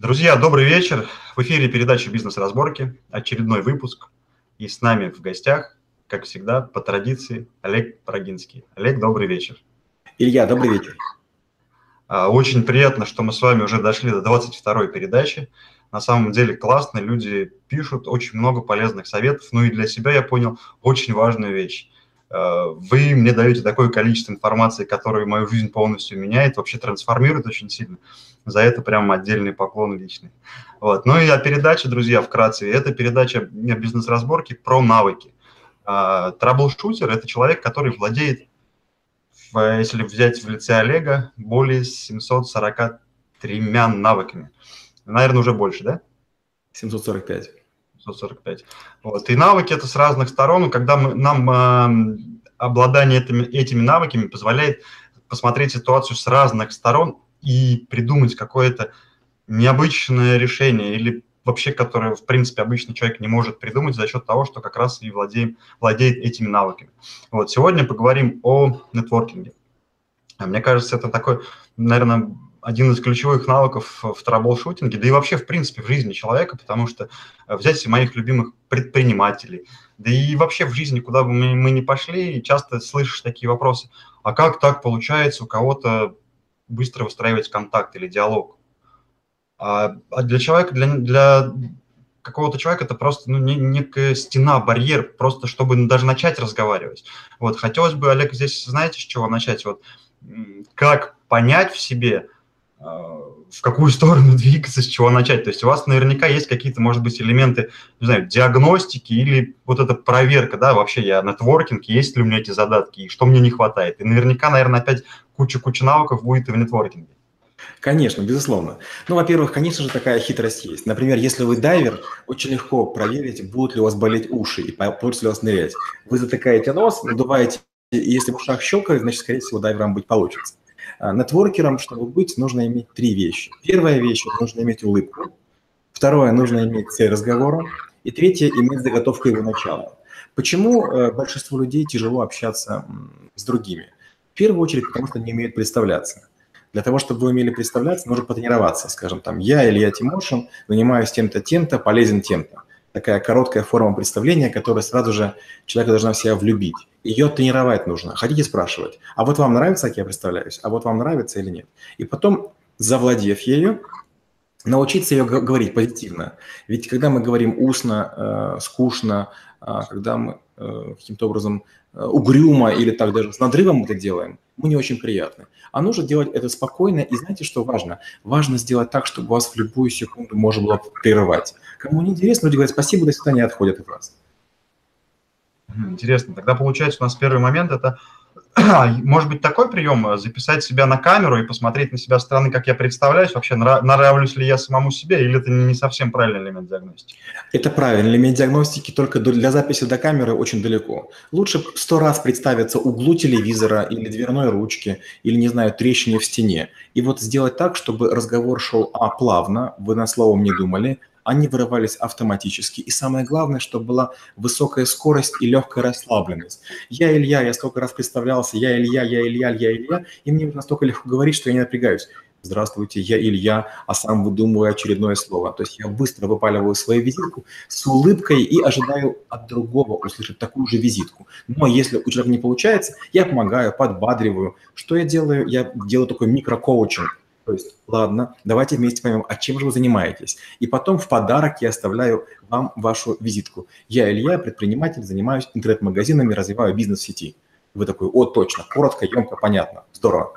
Друзья, добрый вечер. В эфире передача «Бизнес-разборки», очередной выпуск. И с нами в гостях, как всегда, по традиции, Олег Прогинский. Олег, добрый вечер. Илья, добрый вечер. А, очень приятно, что мы с вами уже дошли до 22-й передачи. На самом деле классно, люди пишут очень много полезных советов. Ну и для себя я понял очень важную вещь. А, вы мне даете такое количество информации, которое мою жизнь полностью меняет, вообще трансформирует очень сильно. За это прям отдельный поклон личный. Вот. Ну и о передаче, друзья, вкратце. Это передача бизнес-разборки про навыки. Траблшутер – это человек, который владеет, если взять в лице Олега, более 743 навыками. Наверное, уже больше, да? 745. 745. Вот. И навыки это с разных сторон. Когда мы, нам э, обладание этими, этими навыками позволяет посмотреть ситуацию с разных сторон и придумать какое-то необычное решение или вообще, которое, в принципе, обычный человек не может придумать за счет того, что как раз и владеем, владеет этими навыками. Вот, сегодня поговорим о нетворкинге. Мне кажется, это такой, наверное, один из ключевых навыков в траблшутинге, да и вообще, в принципе, в жизни человека, потому что э, взять моих любимых предпринимателей, да и вообще в жизни, куда бы мы, ни пошли, часто слышишь такие вопросы, а как так получается у кого-то быстро выстраивать контакт или диалог. А, а для человека, для, для какого-то человека это просто ну, не, некая стена, барьер, просто чтобы даже начать разговаривать. Вот, хотелось бы, Олег, здесь знаете, с чего начать? Вот, как понять в себе, в какую сторону двигаться, с чего начать. То есть у вас наверняка есть какие-то, может быть, элементы, не знаю, диагностики или вот эта проверка, да, вообще я нетворкинг, есть ли у меня эти задатки, и что мне не хватает. И наверняка, наверное, опять куча-куча навыков будет и в нетворкинге. Конечно, безусловно. Ну, во-первых, конечно же, такая хитрость есть. Например, если вы дайвер, очень легко проверить, будут ли у вас болеть уши и получится ли у вас нырять. Вы затыкаете нос, надуваете, и если в ушах щелкает, значит, скорее всего, дайвером быть получится. А, нетворкером, чтобы быть, нужно иметь три вещи. Первая вещь – нужно иметь улыбку. Второе – нужно иметь цель разговора. И третье – иметь заготовку его начала. Почему э, большинству людей тяжело общаться с другими? В первую очередь, потому что не умеют представляться. Для того, чтобы вы умели представляться, нужно потренироваться. Скажем, там, я Илья Тимошин, занимаюсь тем-то, тем-то, полезен тем-то. Такая короткая форма представления, которая сразу же человека должна в себя влюбить. Ее тренировать нужно. Хотите спрашивать, а вот вам нравится, как я представляюсь, а вот вам нравится или нет? И потом, завладев ею, научиться ее говорить позитивно. Ведь когда мы говорим устно, э, скучно, э, когда мы э, каким-то образом э, угрюмо или так даже с надрывом это делаем, мы не очень приятны. А нужно делать это спокойно. И знаете, что важно? Важно сделать так, чтобы вас в любую секунду можно было прерывать. Кому не интересно, люди говорят спасибо, до свидания, отходят от вас. Интересно. Тогда получается у нас первый момент – это может быть такой прием, э, записать себя на камеру и посмотреть на себя со стороны, как я представляюсь, вообще нравлюсь ли я самому себе, или это не совсем правильный элемент диагностики? Это правильный элемент диагностики, только для записи до камеры очень далеко. Лучше сто раз представиться углу телевизора или дверной ручки, или, не знаю, трещине в стене. И вот сделать так, чтобы разговор шел а, плавно, вы на словом не думали, они вырывались автоматически. И самое главное, чтобы была высокая скорость и легкая расслабленность. Я Илья, я столько раз представлялся, я Илья, я Илья, я Илья, и мне настолько легко говорить, что я не напрягаюсь. Здравствуйте, я Илья, а сам выдумываю очередное слово. То есть я быстро выпаливаю свою визитку с улыбкой и ожидаю от другого услышать такую же визитку. Но если у человека не получается, я помогаю, подбадриваю. Что я делаю? Я делаю такой микрокоучинг то есть, ладно, давайте вместе поймем, а чем же вы занимаетесь. И потом в подарок я оставляю вам вашу визитку. Я Илья, предприниматель, занимаюсь интернет-магазинами, развиваю бизнес в сети. Вы такой, о, точно, коротко, емко, понятно, здорово.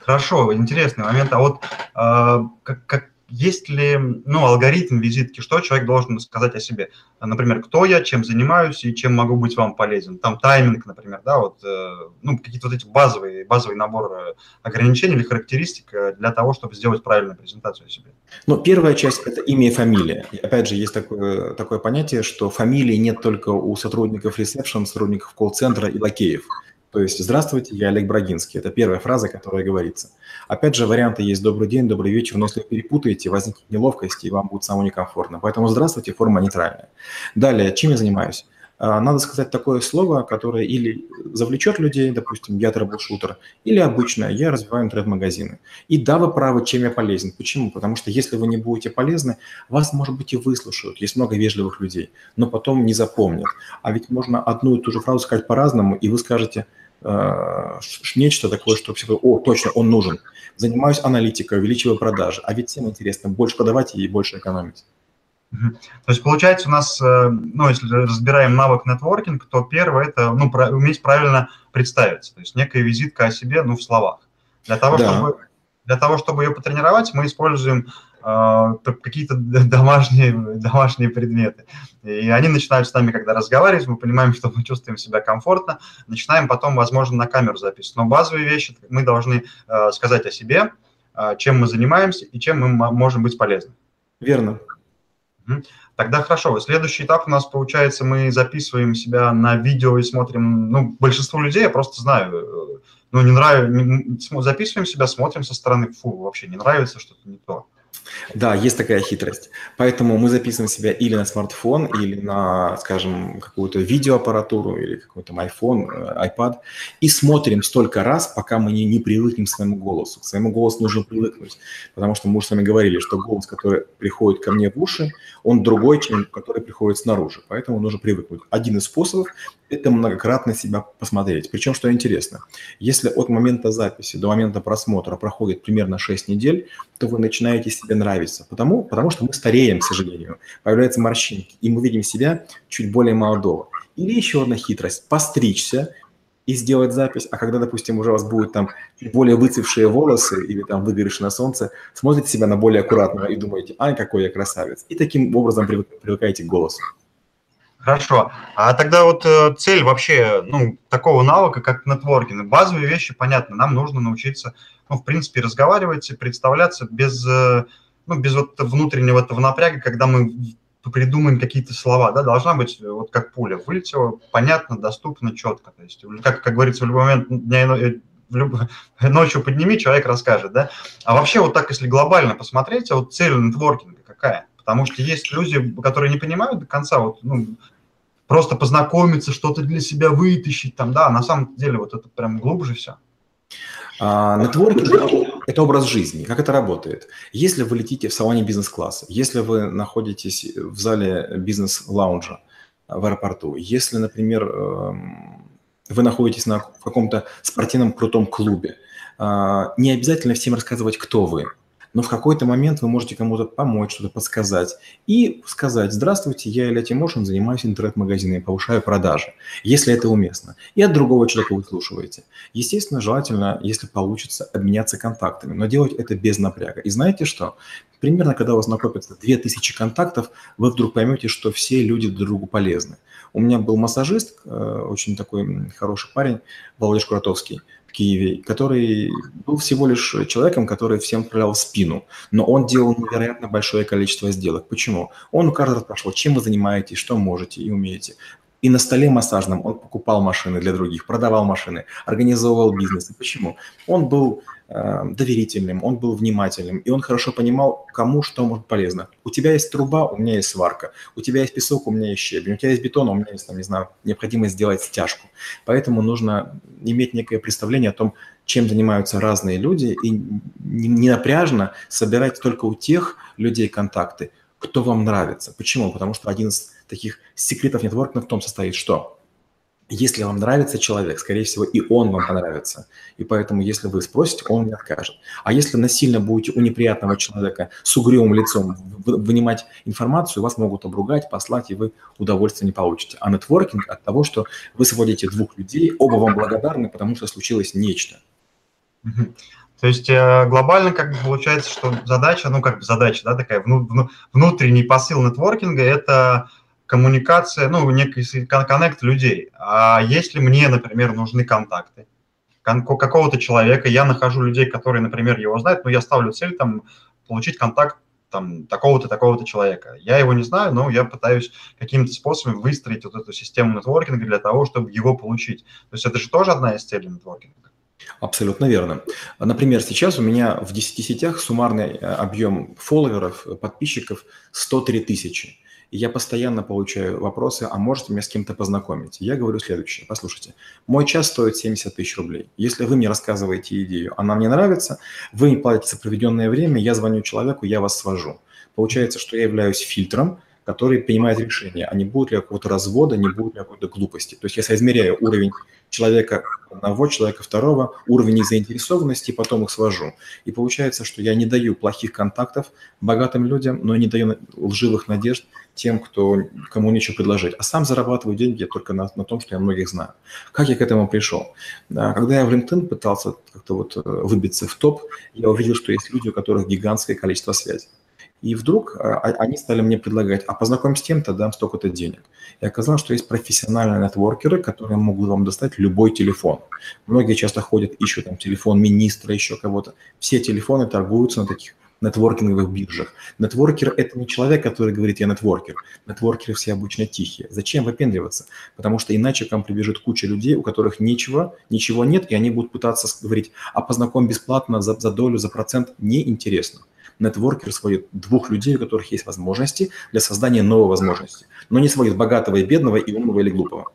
Хорошо, интересный момент. А вот э, как, как, есть ли ну, алгоритм визитки, что человек должен сказать о себе? Например, кто я, чем занимаюсь и чем могу быть вам полезен. Там тайминг, например, да, вот, э, ну, какие-то вот эти базовые, базовый набор э, ограничений или характеристик э, для того, чтобы сделать правильную презентацию о себе. Ну, первая часть – это имя и фамилия. Опять же, есть такое, такое понятие, что фамилии нет только у сотрудников ресепшн, сотрудников колл-центра и лакеев. То есть «Здравствуйте, я Олег Брагинский». Это первая фраза, которая говорится. Опять же, варианты есть «Добрый день», «Добрый вечер», но если вы перепутаете, возникнет неловкость, и вам будет самому некомфортно. Поэтому «Здравствуйте» – форма нейтральная. Далее, чем я занимаюсь? А, надо сказать такое слово, которое или завлечет людей, допустим, я трэбл-шутер, или обычно я развиваю интернет-магазины. И да, вы правы, чем я полезен. Почему? Потому что если вы не будете полезны, вас, может быть, и выслушают. Есть много вежливых людей, но потом не запомнят. А ведь можно одну и ту же фразу сказать по-разному, и вы скажете э, нечто такое, что все о, точно, он нужен. Занимаюсь аналитикой, увеличиваю продажи. А ведь всем интересно больше продавать и больше экономить. То есть получается у нас, э, ну, если разбираем навык нетворкинг, то первое – это ну, уметь правильно представиться, то есть некая визитка о себе, ну, в словах. Для того, да. чтобы, для того чтобы ее потренировать, мы используем э, какие-то домашние, домашние предметы. И они начинают с нами, когда разговаривать, мы понимаем, что мы чувствуем себя комфортно, начинаем потом, возможно, на камеру записывать. Но базовые вещи мы должны э, сказать о себе, э, чем мы занимаемся и чем мы можем быть полезны. Верно. Тогда хорошо. Следующий этап у нас получается, мы записываем себя на видео и смотрим. Ну, большинство людей, я просто знаю, э, ну, не нравится, записываем себя, смотрим со стороны, фу, вообще не нравится, что-то не то. Да, есть такая хитрость. Поэтому мы записываем себя или на смартфон, или на, скажем, какую-то видеоаппаратуру, или какой-то iPhone, э, iPad, и смотрим столько раз, пока мы не, не привыкнем к своему голосу. К своему голосу нужно привыкнуть, потому что мы уже с вами говорили, что голос, который приходит ко мне в уши, он другой, чем который приходит снаружи. Поэтому нужно привыкнуть. Один из способов – это многократно себя посмотреть. Причем, что интересно, если от момента записи до момента просмотра проходит примерно 6 недель, то вы начинаете себе нравиться. Потому, потому что мы стареем, к сожалению. Появляются морщинки, и мы видим себя чуть более молодого. Или еще одна хитрость – постричься и сделать запись, а когда, допустим, уже у вас будут там более выцвевшие волосы или там выгоревшие на солнце, смотрите себя на более аккуратного и думаете, ай, какой я красавец. И таким образом привыкаете к голосу. Хорошо. А тогда вот э, цель вообще, ну, такого навыка, как нетворкинг, базовые вещи, понятно, нам нужно научиться, ну, в принципе, разговаривать и представляться без, э, ну, без вот внутреннего этого напряга, когда мы придумаем какие-то слова, да, должна быть э, вот как пуля, вылетела, понятно, доступно, четко, то есть, как, как говорится, в любой момент дня в люб... ночью подними, человек расскажет, да. А вообще вот так, если глобально посмотреть, а вот цель нетворкинга какая? Потому что есть люди, которые не понимают до конца, вот, ну, просто познакомиться, что-то для себя вытащить там, да, на самом деле вот это прям глубже все. А, нетворкинг – это образ жизни. Как это работает? Если вы летите в салоне бизнес-класса, если вы находитесь в зале бизнес-лаунжа в аэропорту, если, например, эм, вы находитесь на каком-то спортивном крутом клубе, а, не обязательно всем рассказывать, кто вы но в какой-то момент вы можете кому-то помочь, что-то подсказать и сказать, здравствуйте, я Илья Тимошин, занимаюсь интернет-магазинами, повышаю продажи, если это уместно. И от другого человека вы слушаете. Естественно, желательно, если получится, обменяться контактами, но делать это без напряга. И знаете что? Примерно, когда у вас накопится 2000 контактов, вы вдруг поймете, что все люди друг другу полезны. У меня был массажист, э, очень такой хороший парень, Володя Шкуратовский – в Киеве, который был всего лишь человеком, который всем отправлял в спину. Но он делал невероятно большое количество сделок. Почему? Он каждый раз спрашивал, чем вы занимаетесь, что можете и умеете. И на столе массажном он покупал машины для других, продавал машины, организовывал бизнес. И почему? Он был э, доверительным, он был внимательным, и он хорошо понимал, кому что может полезно. У тебя есть труба, у меня есть сварка. У тебя есть песок, у меня есть щебень. У тебя есть бетон, у меня есть, там, не знаю, необходимость сделать стяжку. Поэтому нужно иметь некое представление о том, чем занимаются разные люди, и не напряжно собирать только у тех людей контакты, кто вам нравится. Почему? Потому что один из таких секретов нетворкинга в том состоит, что если вам нравится человек, скорее всего, и он вам понравится. И поэтому, если вы спросите, он не откажет. А если насильно будете у неприятного человека с угрюмым лицом вынимать информацию, вас могут обругать, послать, и вы удовольствия не получите. А нетворкинг от того, что вы сводите двух людей, оба вам благодарны, потому что случилось нечто. То есть э, глобально как бы получается, что задача, ну как бы задача, да, такая внутренний посыл нетворкинга – это коммуникация, ну, некий коннект людей. А если мне, например, нужны контакты какого-то человека, я нахожу людей, которые, например, его знают, но я ставлю цель там получить контакт там такого-то, такого-то человека. Я его не знаю, но я пытаюсь каким-то способом выстроить вот эту систему нетворкинга для того, чтобы его получить. То есть это же тоже одна из целей нетворкинга. Абсолютно верно. Например, сейчас у меня в 10 сетях суммарный э, объем фолловеров, подписчиков 103 тысячи. Я постоянно получаю вопросы, а можете меня с кем-то познакомить? Я говорю следующее. Послушайте, мой час стоит 70 тысяч рублей. Если вы мне рассказываете идею, она мне нравится, вы не платите за проведенное время, я звоню человеку, я вас свожу. Получается, что я являюсь фильтром, который принимает решение, а не будет ли какого-то развода, не будет ли какой-то глупости. То есть я соизмеряю уровень человека одного, человека второго, уровень их заинтересованности, потом их свожу. И получается, что я не даю плохих контактов богатым людям, но не даю лживых надежд тем, кто, кому нечего предложить. А сам зарабатываю деньги только на, на том, что я многих знаю. Как я к этому пришел? Да, когда я в LinkedIn пытался как-то вот э, выбиться в топ, я увидел, что есть люди, у которых гигантское количество связей. И вдруг а, а, они стали мне предлагать, а познакомь с тем-то, дам столько-то денег. И оказалось, что есть профессиональные нетворкеры, которые могут вам достать любой телефон. Многие часто ходят, ищут там телефон министра, еще кого-то. Все телефоны торгуются на таких нетворкинговых биржах. Нетворкер – это не человек, который говорит «я нетворкер». Нетворкеры все обычно тихие. Зачем выпендриваться? Потому что иначе к вам прибежит куча людей, у которых ничего, ничего нет, и они будут пытаться говорить «а познакомь бесплатно за, за долю, за процент» неинтересно нетворкер сводит двух людей, у которых есть возможности для создания новой возможности, но не сводит богатого и бедного, и умного или глупого.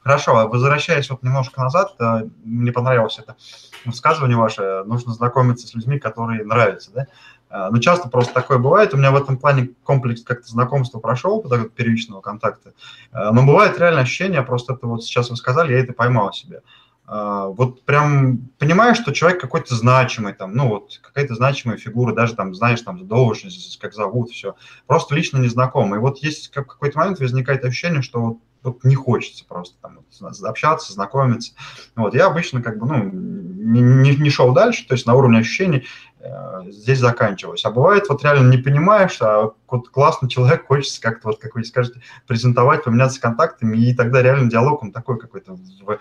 Хорошо, а возвращаясь вот немножко назад, э, мне понравилось это высказывание ваше, нужно знакомиться с людьми, которые нравятся, да? Э, но часто просто такое бывает. У меня в этом плане комплекс как-то знакомства прошел, вот первичного контакта. Э, но бывает реально ощущение, просто это вот сейчас вы сказали, я это поймал себе. А, вот прям понимаешь, что человек какой-то значимый, там, ну вот какая-то значимая фигура, даже там знаешь там должность, как зовут, все, просто лично незнакомый. И вот есть как какой-то момент возникает ощущение, что вот, вот не хочется просто там общаться, знакомиться. Вот я обычно как бы ну не, не, не шел дальше, то есть на уровне ощущений э, здесь заканчивалось. А бывает вот реально не понимаешь, а вот классный человек хочется как-то вот как вы скажете презентовать, поменяться контактами, и тогда реально диалог он такой какой-то в,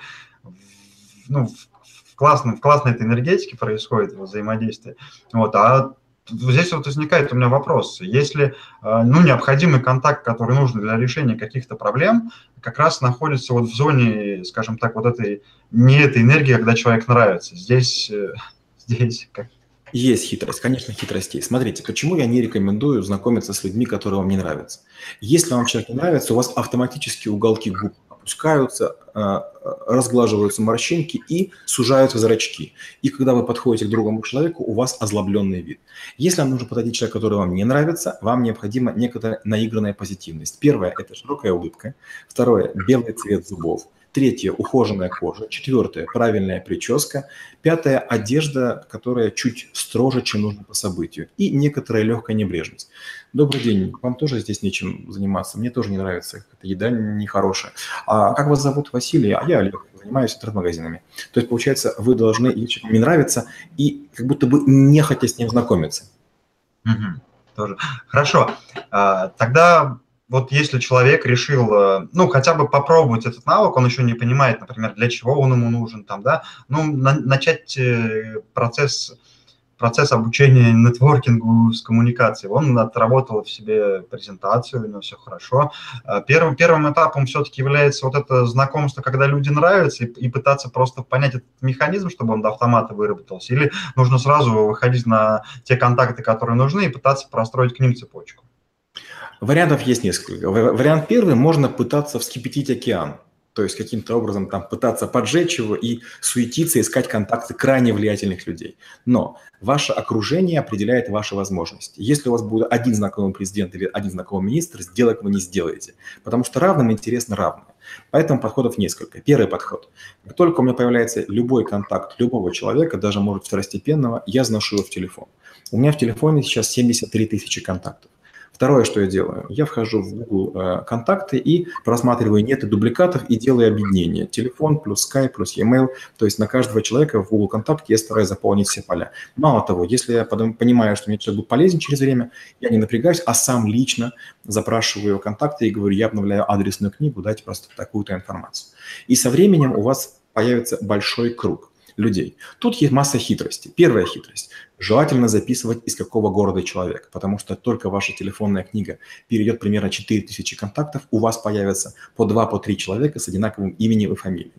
ну, в, классном, в классной этой энергетике происходит взаимодействие. Вот, а здесь вот возникает у меня вопрос. Если э, ну, необходимый контакт, который нужен для решения каких-то проблем, как раз находится вот в зоне, скажем так, вот этой, не этой энергии, когда человек нравится. Здесь, э, здесь как, есть хитрость, конечно, хитрость есть. Смотрите, почему я не рекомендую знакомиться с людьми, которые вам не нравятся. Если вам человек не нравится, у вас автоматически уголки губ опускаются, а, разглаживаются морщинки и сужаются зрачки. И когда вы подходите к другому человеку, у вас озлобленный вид. Если вам нужно подойти человек, который вам не нравится, вам необходима некоторая наигранная позитивность. Первое – это широкая улыбка. Второе – белый цвет зубов. Третье – ухоженная кожа. Четвертое – правильная прическа. Пятое – одежда, которая чуть строже, чем нужно по событию. И некоторая легкая небрежность. Добрый день, вам тоже здесь нечем заниматься. Мне тоже не нравится, эта еда нехорошая. А как вас зовут? Василий? А я Олег, занимаюсь интернет-магазинами. То есть, получается, вы должны, если не нравится, и как будто бы не хотя с ним знакомиться. Угу, тоже. Хорошо. А, тогда вот если человек решил, э, ну, хотя бы попробовать этот навык, он еще не понимает, например, для чего он ему нужен, там, да, ну, на, начать э, процесс, процесс обучения нетворкингу с коммуникацией. Он отработал в себе презентацию, у него все хорошо. Э, первым, первым этапом все-таки является вот это знакомство, когда люди нравятся, и, и пытаться просто понять этот механизм, чтобы он до автомата выработался, или нужно сразу выходить на те контакты, которые нужны, и пытаться простроить к ним цепочку. Вариантов есть несколько. Вариант первый – можно пытаться вскипятить океан. То есть каким-то образом там пытаться поджечь его и суетиться, искать контакты крайне влиятельных людей. Но ваше окружение определяет ваши возможности. Если у вас будет один знакомый президент или один знакомый министр, сделок вы не сделаете. Потому что равным интересно равное. Поэтому подходов несколько. Первый подход. Как только у меня появляется любой контакт любого человека, даже может второстепенного, я заношу его в телефон. У меня в телефоне сейчас 73 тысячи контактов. Второе, что я делаю, я вхожу в Google э, контакты и просматриваю нет дубликатов и делаю объединение. Телефон плюс Skype плюс e-mail. То есть на каждого человека в Google контакте я стараюсь заполнить все поля. Мало того, если я потом понимаю, что мне человек будет полезен через время, я не напрягаюсь, а сам лично запрашиваю его контакты и говорю, я обновляю адресную книгу, дайте просто такую-то информацию. И со временем у вас появится большой круг людей. Тут есть масса хитростей. Первая хитрость. Желательно записывать, из какого города человек, потому что только ваша телефонная книга перейдет примерно 4000 контактов, у вас появятся по 2 по 3 человека с одинаковым именем и фамилией.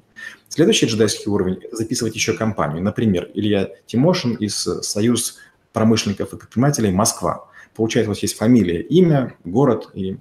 Следующий джедайский уровень – это записывать еще компанию. Например, Илья Тимошин из Союз промышленников и предпринимателей Москва. Получается, у вас есть фамилия, имя, город и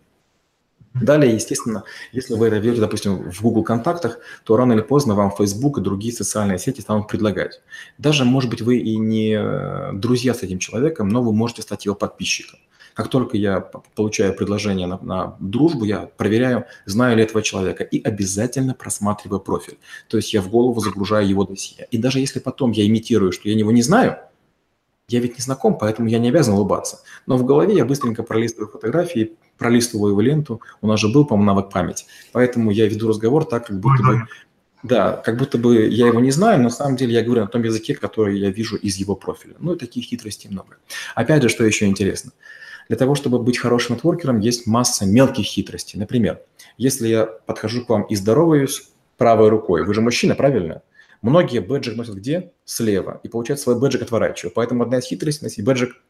Далее, естественно, если вы ведете, допустим, в Google контактах, то рано или поздно вам Facebook и другие социальные сети станут предлагать. Даже, может быть, вы и не э, друзья с этим человеком, но вы можете стать его подписчиком. Как только я получаю предложение на, на дружбу, я проверяю, знаю ли этого человека, и обязательно просматриваю профиль. То есть я в голову загружаю его досье. И даже если потом я имитирую, что я его не знаю, я ведь не знаком, поэтому я не обязан улыбаться. Но в голове я быстренько пролистываю фотографии, пролистываю его ленту. У нас же был, по-моему, навык памяти. Поэтому я веду разговор так, как будто бы... Да, как будто бы я его не знаю, но на самом деле я говорю на том языке, который я вижу из его профиля. Ну и таких хитростей много. Опять же, что еще интересно. Для того, чтобы быть хорошим нетворкером, есть масса мелких хитростей. Например, если я подхожу к вам и здороваюсь правой рукой, вы же мужчина, правильно? Многие бэджик носят где? Слева. И получается свой бэджик отворачиваю. Поэтому одна из хитростей – носить бэджик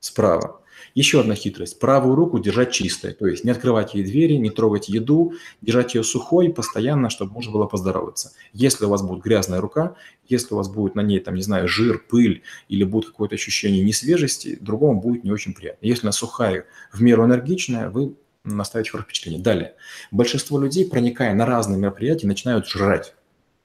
справа. Еще одна хитрость. Правую руку держать чистой. То есть не открывать ей двери, не трогать еду, держать ее сухой постоянно, чтобы можно было поздороваться. Если у вас будет грязная рука, если у вас будет на ней, там, не знаю, жир, пыль или будет какое-то ощущение несвежести, другому будет не очень приятно. Если она сухая, в меру энергичная, вы наставите хорошее впечатление. Далее. Большинство людей, проникая на разные мероприятия, начинают жрать.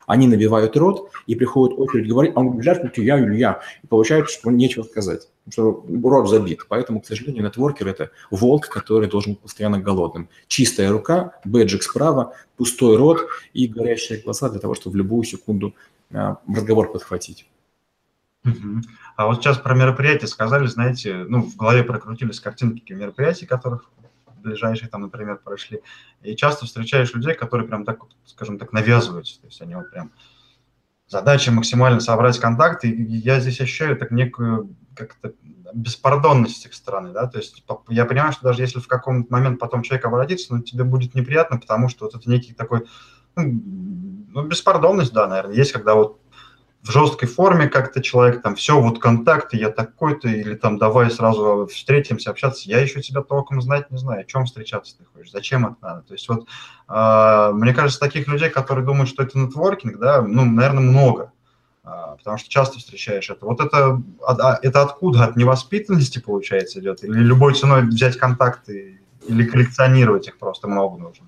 Они набивают рот, и приходит очередь говорить, а он говорит, здравствуйте, я Илья. И получается, что нечего сказать, что рот забит. Поэтому, к сожалению, нетворкер – это волк, который должен быть постоянно голодным. Чистая рука, бэджик справа, пустой рот и горящие глаза для того, чтобы в любую секунду а, разговор подхватить. А вот сейчас про мероприятия сказали, знаете, ну, в голове прокрутились картинки мероприятий, которых ближайшие там, например, прошли. И часто встречаешь людей, которые прям так, скажем так, навязываются. То есть они вот прям задача максимально собрать контакты. И я здесь ощущаю так некую как-то беспардонность с их стороны, да, то есть я понимаю, что даже если в каком-то момент потом человек обратится, ну, тебе будет неприятно, потому что вот это некий такой, ну, ну беспардонность, да, наверное, есть, когда вот в жесткой форме как-то человек, там, все, вот контакты, я такой-то, или там, давай сразу встретимся, общаться, я еще тебя толком знать не знаю, о чем встречаться ты хочешь, зачем это надо. То есть вот, э, мне кажется, таких людей, которые думают, что это нетворкинг, да, ну, наверное, много, э, потому что часто встречаешь это. Вот это, а, это откуда? От невоспитанности, получается, идет? Или любой ценой взять контакты, или коллекционировать их просто много нужно?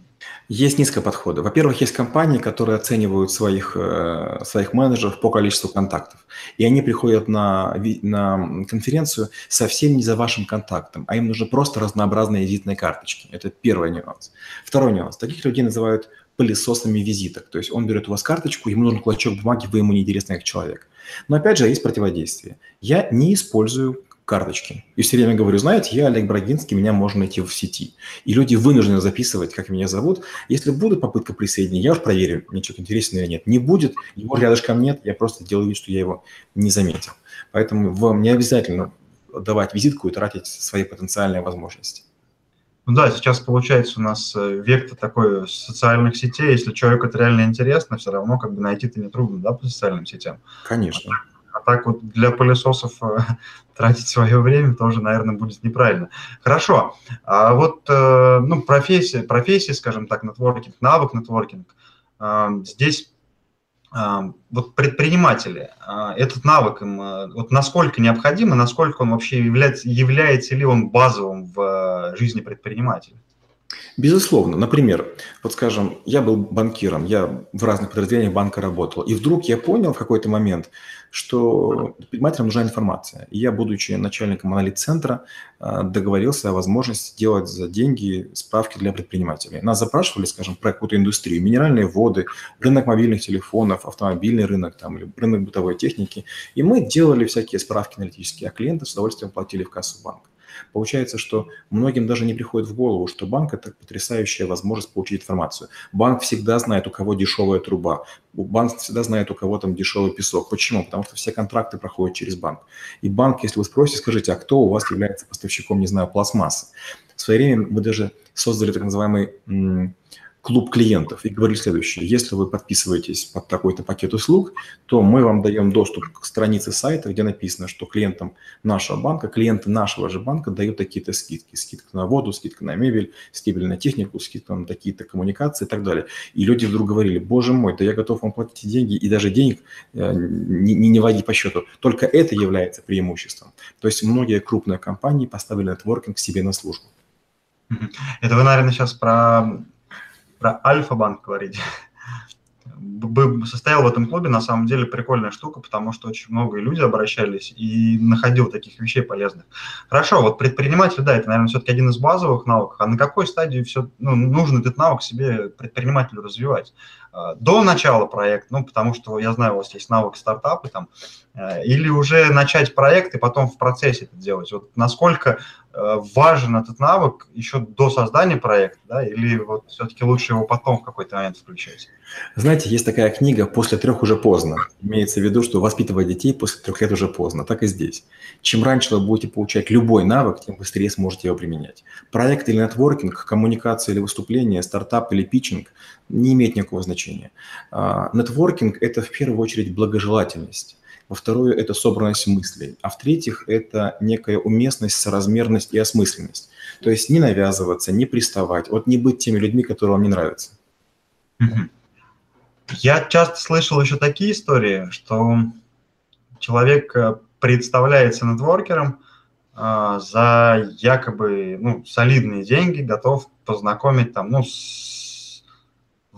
Есть несколько подходов. Во-первых, есть компании, которые оценивают своих, э, своих менеджеров по количеству контактов. И они приходят на, на конференцию совсем не за вашим контактом, а им нужны просто разнообразные визитные карточки. Это первый нюанс. Второй нюанс. Таких людей называют пылесосами визиток. То есть он берет у вас карточку, ему нужен клочок бумаги, вы ему неинтересны как человек. Но опять же, есть противодействие. Я не использую карточки. И все время говорю, знаете, я Олег Брагинский, меня можно найти в сети. И люди вынуждены записывать, как меня зовут. Если будет попытка присоединения, я уж проверю, мне что-то интересное или нет. Не будет, его рядышком нет, я просто делаю вид, что я его не заметил. Поэтому вам не обязательно давать визитку и тратить свои потенциальные возможности. Ну да, сейчас получается у нас э, вектор такой социальных сетей. Если человеку это реально интересно, все равно как бы найти-то нетрудно, да, по социальным сетям. Конечно. А так вот для пылесосов э, тратить свое время тоже, наверное, будет неправильно. Хорошо. А вот э, ну, профессия, профессия, скажем так, нетворкинг, навык нетворкинг. Э, здесь вот предприниматели, этот навык им вот насколько необходим и насколько он вообще является, является ли он базовым в жизни предпринимателя? Безусловно. Например, вот скажем, я был банкиром, я в разных подразделениях банка работал, и вдруг я понял в какой-то момент, что предпринимателям нужна информация. И я, будучи начальником анализ-центра, а, договорился о возможности делать за деньги справки для предпринимателей. Нас запрашивали, скажем, про какую-то индустрию, минеральные воды, рынок мобильных телефонов, автомобильный рынок, там, или рынок бытовой техники. И мы делали всякие справки аналитические, а клиенты с удовольствием платили в кассу банка. Получается, что многим даже не приходит в голову, что банк – это потрясающая возможность получить информацию. Банк всегда знает, у кого дешевая труба. Банк всегда знает, у кого там дешевый песок. Почему? Потому что все контракты проходят через банк. И банк, если вы спросите, скажите, а кто у вас является поставщиком, не знаю, пластмассы? В свое время мы даже создали так называемый клуб клиентов и говорили следующее. Если вы подписываетесь под такой-то пакет услуг, то мы вам даем доступ к странице сайта, где написано, что клиентам нашего банка, клиенты нашего же банка дают такие-то скидки. Скидка на воду, скидка на мебель, скидка на технику, скидка на такие-то коммуникации и так далее. И люди вдруг говорили, боже мой, да я готов вам платить деньги и даже денег э, не, не вводить по счету. Только это является преимуществом. То есть многие крупные компании поставили нетворкинг себе на службу. Это вы, наверное, сейчас про про Альфа-банк говорить. Состоял в этом клубе, на самом деле, прикольная штука, потому что очень много люди обращались и находил таких вещей полезных. Хорошо, вот предприниматель, да, это, наверное, все-таки один из базовых навыков. А на какой стадии все, ну, нужно этот навык себе предпринимателю развивать? А, до начала проекта, ну, потому что я знаю, у вас есть навык стартапы там, э, или уже начать проект и потом в процессе это делать. Вот насколько Э, важен этот навык еще до создания проекта, да, или вот все-таки лучше его потом в какой-то момент включать? Знаете, есть такая книга «После трех уже поздно». Имеется в виду, что воспитывать детей после трех лет уже поздно. Так и здесь. Чем раньше вы будете получать любой навык, тем быстрее сможете его применять. Проект или нетворкинг, коммуникация или выступление, стартап или питчинг не имеет никакого значения. А, нетворкинг – это в первую очередь благожелательность. Во-второе, это собранность мыслей. А в-третьих, это некая уместность, соразмерность и осмысленность. То есть не навязываться, не приставать, вот не быть теми людьми, которые вам не нравятся. Я часто слышал еще такие истории, что человек э, представляется нетворкером э, за якобы ну, солидные деньги, готов познакомить там, ну, с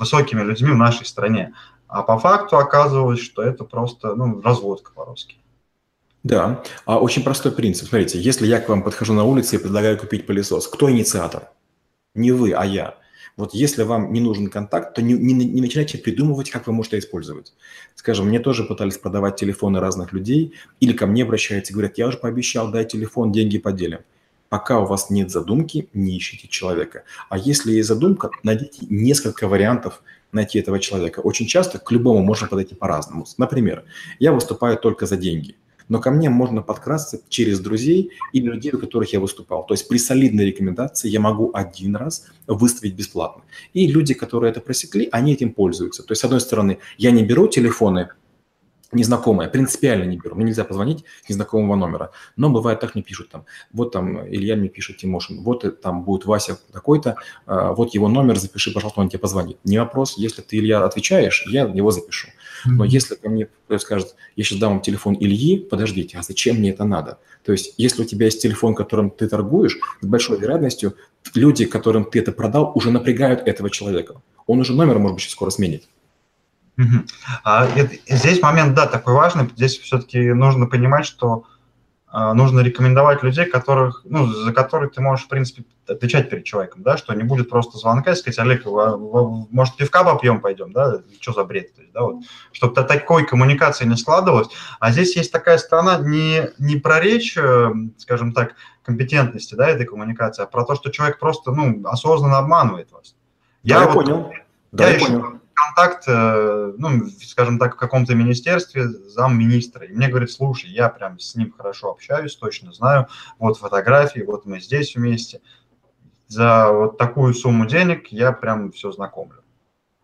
высокими людьми в нашей стране. А по факту оказывалось, что это просто ну, разводка по-русски. Да, а очень простой принцип. Смотрите, если я к вам подхожу на улице и предлагаю купить пылесос, кто инициатор? Не вы, а я. Вот если вам не нужен контакт, то не, не, не начинайте придумывать, как вы можете использовать. Скажем, мне тоже пытались продавать телефоны разных людей, или ко мне обращаются и говорят, я уже пообещал, дай телефон, деньги поделим. Пока у вас нет задумки, не ищите человека. А если есть задумка, найдите несколько вариантов, найти этого человека. Очень часто к любому можно подойти по-разному. Например, я выступаю только за деньги, но ко мне можно подкрасться через друзей или людей, у которых я выступал. То есть при солидной рекомендации я могу один раз выставить бесплатно. И люди, которые это просекли, они этим пользуются. То есть, с одной стороны, я не беру телефоны незнакомое, принципиально не беру. Мне нельзя позвонить незнакомого номера. Но бывает так, мне пишут там, вот там Илья мне пишет, Тимошин, вот там будет Вася такой-то, а, вот его номер, запиши, пожалуйста, он тебе позвонит. Не вопрос, если ты, Илья, отвечаешь, я его запишу. Но если ко мне скажет, я сейчас дам вам телефон Ильи, подождите, а зачем мне это надо? То есть, если у тебя есть телефон, которым ты торгуешь, с большой вероятностью люди, которым ты это продал, уже напрягают этого человека. Он уже номер, может быть, скоро сменит. А, здесь момент, да, такой важный. Здесь все-таки нужно понимать, что а, нужно рекомендовать людей, которых, ну, за которых ты можешь, в принципе, отвечать перед человеком, да, что не будет просто звонка и сказать, Олег, может, пивка попьем пойдем, да, что за бред, то есть, да, вот, чтобы такой коммуникации не складывалось. А здесь есть такая сторона не, не про речь, э, скажем так, компетентности, да, этой коммуникации, а про то, что человек просто, ну, осознанно обманывает вас. Да, я, я вот, понял. Да, я, я понял контакт, э, ну, скажем так, в каком-то министерстве замминистра. И мне говорит, слушай, я прям с ним хорошо общаюсь, точно знаю, вот фотографии, вот мы здесь вместе. За вот такую сумму денег я прям все знакомлю.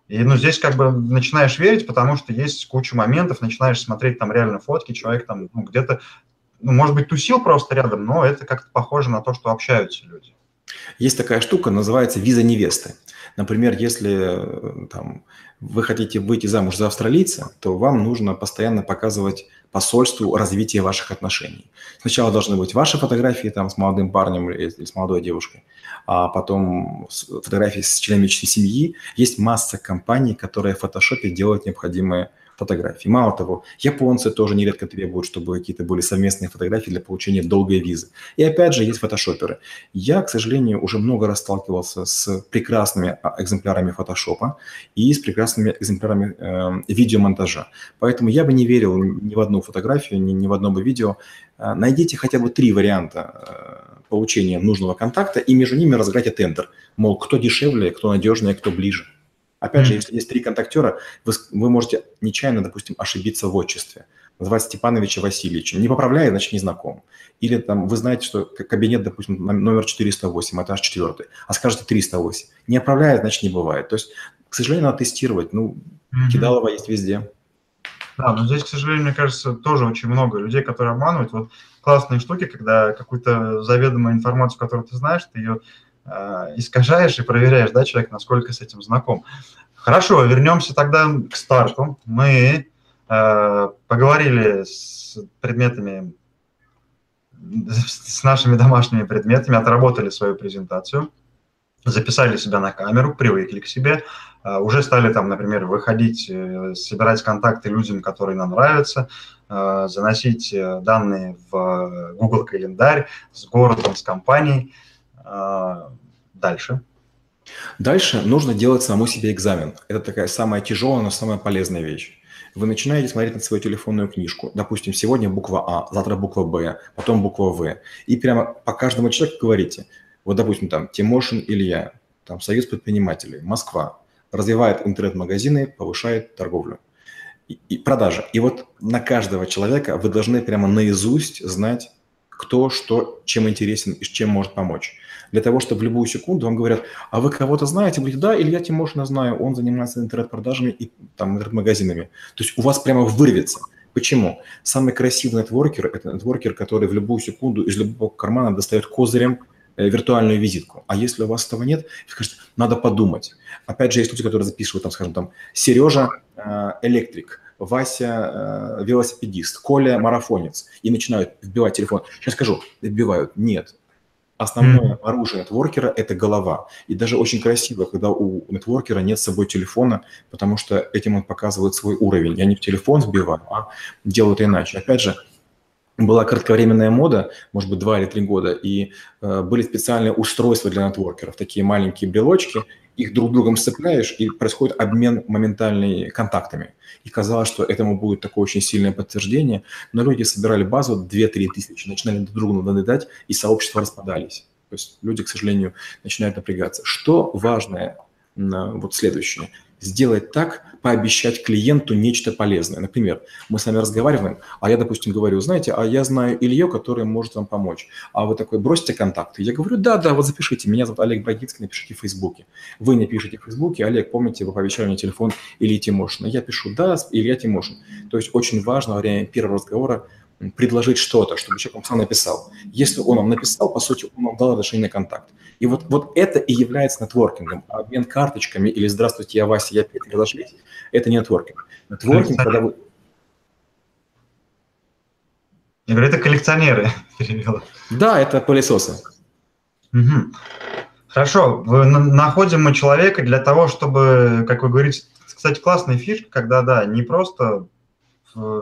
И ну, здесь как бы начинаешь верить, потому что есть куча моментов, начинаешь смотреть там реально фотки, человек там ну, где-то, ну, может быть, тусил просто рядом, но это как-то похоже на то, что общаются люди. Есть такая штука, называется виза невесты. Например, если э, там, вы хотите выйти замуж за австралийца, то вам нужно постоянно показывать посольству развитие ваших отношений. Сначала должны быть ваши фотографии там, с молодым парнем или с молодой девушкой, а потом фотографии с членами семьи. Есть масса компаний, которые в фотошопе делают необходимые фотографий. Мало того, японцы тоже нередко требуют, чтобы какие-то были совместные фотографии для получения долгой визы. И опять же, есть фотошоперы. Я, к сожалению, уже много раз сталкивался с прекрасными а, экземплярами фотошопа и с прекрасными экземплярами э, видеомонтажа. Поэтому я бы не верил ни в одну фотографию, ни, ни в одно бы видео. Э, найдите хотя бы три варианта э, получения нужного контакта и между ними разыграйте тендер. Мол, кто дешевле, кто надежнее, кто ближе. Опять же, если есть три контактера, вы, вы можете нечаянно, допустим, ошибиться в отчестве. называть Степановича Васильевичем. Не поправляет, значит, не знаком. Или там вы знаете, что кабинет, допустим, номер 408, этаж 4, а скажете 308. Не оправляет, значит, не бывает. То есть, к сожалению, надо тестировать. Ну, mm-hmm. кидалово есть везде. Да, но здесь, к сожалению, мне кажется, тоже очень много людей, которые обманывают. Вот классные штуки, когда какую-то заведомую информацию, которую ты знаешь, ты ее искажаешь и проверяешь, да, человек, насколько с этим знаком. Хорошо, вернемся тогда к старту. Мы э, поговорили с предметами, с нашими домашними предметами, отработали свою презентацию, записали себя на камеру, привыкли к себе, э, уже стали там, например, выходить, э, собирать контакты людям, которые нам нравятся, э, заносить э, данные в Google календарь с городом, с компанией. Э, дальше. Дальше нужно делать самому себе экзамен. Это такая самая тяжелая, но самая полезная вещь. Вы начинаете смотреть на свою телефонную книжку. Допустим, сегодня буква А, завтра буква Б, потом буква В. И прямо по каждому человеку говорите. Вот, допустим, там Тимошин Илья, там Союз предпринимателей, Москва. Развивает интернет-магазины, повышает торговлю и, продажи. И вот на каждого человека вы должны прямо наизусть знать, кто, что, чем интересен и чем может помочь для того, чтобы в любую секунду вам говорят, а вы кого-то знаете? Вы говорите, да, Илья Тимошина знаю, он занимается интернет-продажами и там интернет-магазинами. То есть у вас прямо вырвется. Почему? Самый красивый нетворкер – это нетворкер, который в любую секунду из любого кармана достает козырем э, виртуальную визитку. А если у вас этого нет, скажете, надо подумать. Опять же, есть люди, которые записывают, там, скажем, там, Сережа э, электрик, Вася э, велосипедист, Коля марафонец, и начинают вбивать телефон. Сейчас скажу, вбивают. Нет, Основное mm-hmm. оружие нетворкера – это голова. И даже очень красиво, когда у нетворкера нет с собой телефона, потому что этим он показывает свой уровень. Я не в телефон сбиваю, а делают иначе. Опять же, была кратковременная мода, может быть, два или три года, и э, были специальные устройства для нетворкеров, такие маленькие брелочки, их друг другом сцепляешь, и происходит обмен моментальными контактами. И казалось, что этому будет такое очень сильное подтверждение, но люди собирали базу 2-3 тысячи, начинали друг другу надоедать, и сообщества распадались. То есть люди, к сожалению, начинают напрягаться. Что важное, вот следующее – сделать так, пообещать клиенту нечто полезное. Например, мы с вами разговариваем, а я, допустим, говорю, знаете, а я знаю Илью, который может вам помочь. А вы такой, бросьте контакты. Я говорю, да, да, вот запишите. Меня зовут Олег Брагинский, напишите в Фейсбуке. Вы не пишете в Фейсбуке, Олег, помните, вы пообещали мне телефон Ильи Тимошина. Я пишу, да, Илья Тимошин. То есть очень важно во время первого разговора предложить что-то, чтобы человек вам сам написал. Если он вам написал, по сути, он вам дал разрешение на контакт. И вот, вот это и является нетворкингом. А обмен карточками или «Здравствуйте, я Вася, я Петя, разошлись» – это не нетворкинг. Нетворкинг, когда вы… Я говорю, это коллекционеры Да, это пылесосы. Угу. Хорошо, находим мы человека для того, чтобы, как вы говорите, кстати, классная фишка, когда, да, не просто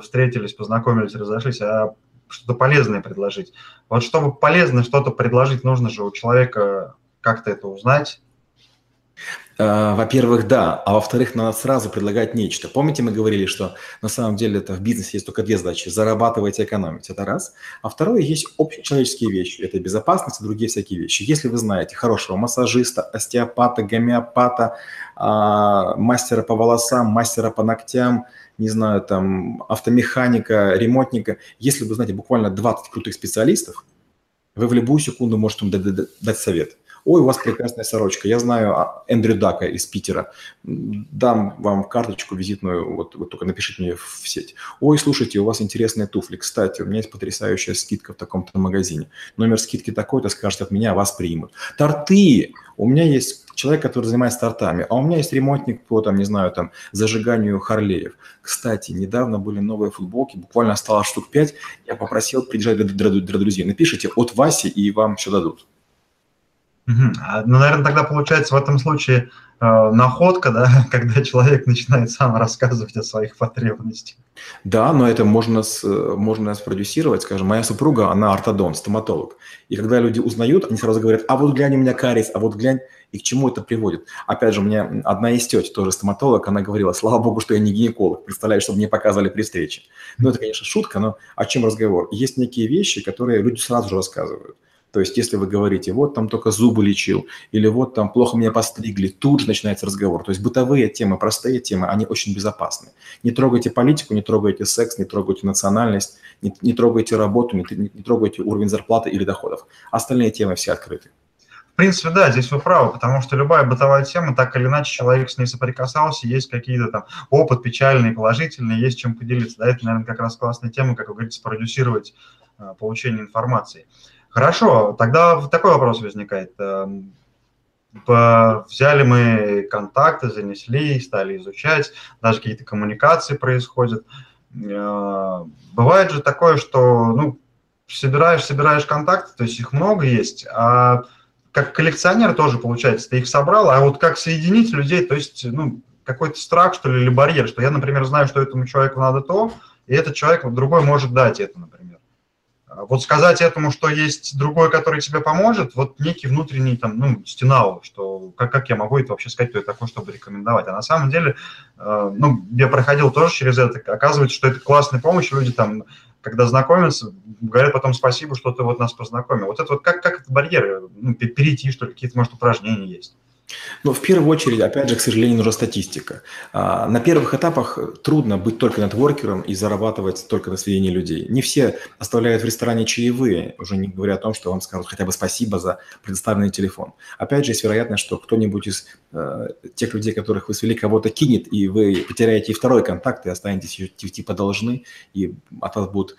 встретились, познакомились, разошлись, а что-то полезное предложить. Вот чтобы полезное что-то предложить, нужно же у человека как-то это узнать. А, во-первых, да, а во-вторых, надо сразу предлагать нечто. Помните, мы говорили, что на самом деле это в бизнесе есть только две задачи – зарабатывать и экономить. Это раз. А второе, есть общечеловеческие вещи. Это безопасность и другие всякие вещи. Если вы знаете хорошего массажиста, остеопата, гомеопата, а, мастера по волосам, мастера по ногтям – не знаю, там, автомеханика, ремонтника, если вы знаете буквально 20 крутых специалистов, вы в любую секунду можете им дать совет. Ой, у вас прекрасная сорочка. Я знаю а, Эндрю Дака из Питера. Дам вам карточку визитную, вот, вот только напишите мне в сеть. Ой, слушайте, у вас интересные туфли. Кстати, у меня есть потрясающая скидка в таком-то магазине. Номер скидки такой-то, скажете от меня, вас примут. Торты! У меня есть человек, который занимается тортами, а у меня есть ремонтник по, там, не знаю, там, зажиганию Харлеев. Кстати, недавно были новые футболки, буквально осталось штук 5, я попросил придержать для, для, для друзей. Напишите от Васи, и вам все дадут. Угу. Ну, наверное, тогда получается в этом случае э, находка, да, когда человек начинает сам рассказывать о своих потребностях. Да, но это можно, с, можно спродюсировать, скажем, моя супруга, она ортодонт, стоматолог. И когда люди узнают, они сразу говорят, а вот глянь, у меня кариес, а вот глянь, и к чему это приводит. Опять же, у меня одна из теть, тоже стоматолог, она говорила, слава богу, что я не гинеколог, представляю, чтобы мне показывали при встрече. Ну, это, конечно, шутка, но о чем разговор? Есть некие вещи, которые люди сразу же рассказывают. То есть, если вы говорите, вот там только зубы лечил, или вот там плохо меня постригли, тут же начинается разговор. То есть, бытовые темы, простые темы, они очень безопасны. Не трогайте политику, не трогайте секс, не трогайте национальность, не, не трогайте работу, не, не трогайте уровень зарплаты или доходов. Остальные темы все открыты. В принципе, да, здесь вы правы, потому что любая бытовая тема, так или иначе, человек с ней соприкасался, есть какие-то там опыт печальный, положительный, есть чем поделиться. Да, это, наверное, как раз классная тема, как вы говорите, продюсировать э, получение информации. Хорошо, тогда такой вопрос возникает. Эм, взяли мы контакты, занесли, стали изучать, даже какие-то коммуникации происходят. Э, бывает же такое, что ну, собираешь, собираешь контакты, то есть их много есть, а как коллекционер тоже, получается, ты их собрал, а вот как соединить людей, то есть, ну, какой-то страх, что ли, или барьер, что я, например, знаю, что этому человеку надо то, и этот человек, вот, другой может дать это, например. Вот сказать этому, что есть другой, который тебе поможет, вот некий внутренний там, ну, стена, что как, как я могу это вообще сказать, кто я такой, чтобы рекомендовать. А на самом деле, э, ну, я проходил тоже через это, оказывается, что это классная помощь, люди там когда знакомятся, говорят потом спасибо, что ты вот нас познакомил. Вот это вот как, как этот барьер ну, перейти, что ли, какие-то, может, упражнения есть? Ну, в первую очередь, опять же, к сожалению, нужна статистика. А, на первых этапах трудно быть только нетворкером и зарабатывать только на сведении людей. Не все оставляют в ресторане чаевые, уже не говоря о том, что вам скажут хотя бы спасибо за предоставленный телефон. Опять же, есть вероятность, что кто-нибудь из тех людей, которых вы свели, кого-то кинет, и вы потеряете второй контакт, и останетесь типа должны, и от вас будут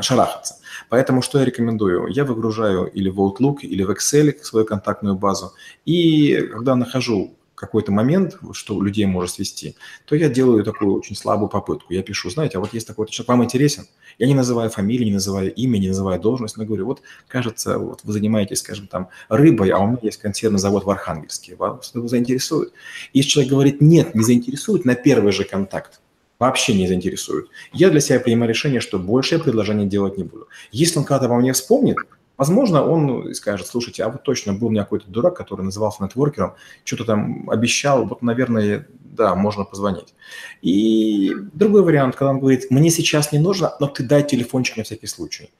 шарахаться. Поэтому что я рекомендую? Я выгружаю или в Outlook, или в Excel свою контактную базу, и когда нахожу какой-то момент, что людей может свести, то я делаю такую очень слабую попытку. Я пишу, знаете, а вот есть такой человек, вам интересен? Я не называю фамилию, не называю имя, не называю должность, но говорю, вот, кажется, вот вы занимаетесь, скажем, там, рыбой, а у меня есть консервный завод в Архангельске. Вас это заинтересует? Если человек говорит, нет, не заинтересует на первый же контакт, вообще не заинтересует. Я для себя принимаю решение, что больше я предложений делать не буду. Если он когда-то во мне вспомнит, Возможно, он скажет, слушайте, а вот точно был у меня какой-то дурак, который назывался нетворкером, что-то там обещал, вот, наверное, да, можно позвонить. И другой вариант, когда он говорит, мне сейчас не нужно, но ты дай телефончик на всякий случай.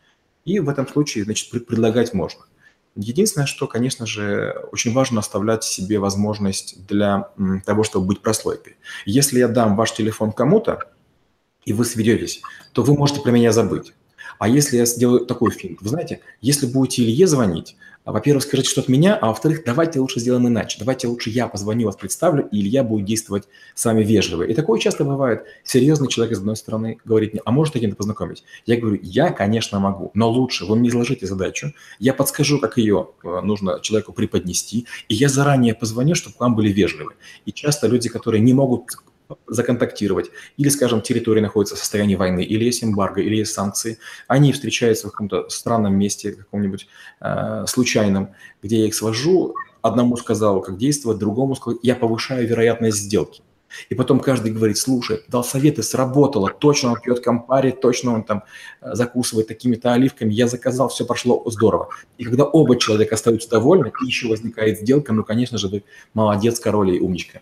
И в этом случае, значит, предлагать можно. Единственное, что, конечно же, очень важно оставлять себе возможность для того, чтобы быть прослойкой. Если я дам ваш телефон кому-то, и вы сведетесь, то вы можете про меня забыть. А если я сделаю такой фильм, вы знаете, если будете Илье звонить, во-первых, скажите, что от меня, а во-вторых, давайте лучше сделаем иначе. Давайте лучше я позвоню, вас представлю, и Илья будет действовать с вами вежливо. И такое часто бывает. Серьезный человек, с одной стороны, говорит мне, а может кем-то познакомить? Я говорю, я, конечно, могу, но лучше вы мне изложите задачу, я подскажу, как ее э, нужно человеку преподнести, и я заранее позвоню, чтобы к вам были вежливы. И часто люди, которые не могут законтактировать, или, скажем, территория находится в состоянии войны, или есть эмбарго, или есть санкции, они встречаются в каком-то странном месте, каком-нибудь э, случайном, где я их свожу, одному сказал, как действовать, другому сказал, я повышаю вероятность сделки. И потом каждый говорит, слушай, дал советы, сработало, точно он пьет компари, точно он там э, закусывает такими-то оливками, я заказал, все прошло здорово. И когда оба человека остаются довольны, и еще возникает сделка, ну, конечно же, молодец, король и умничка.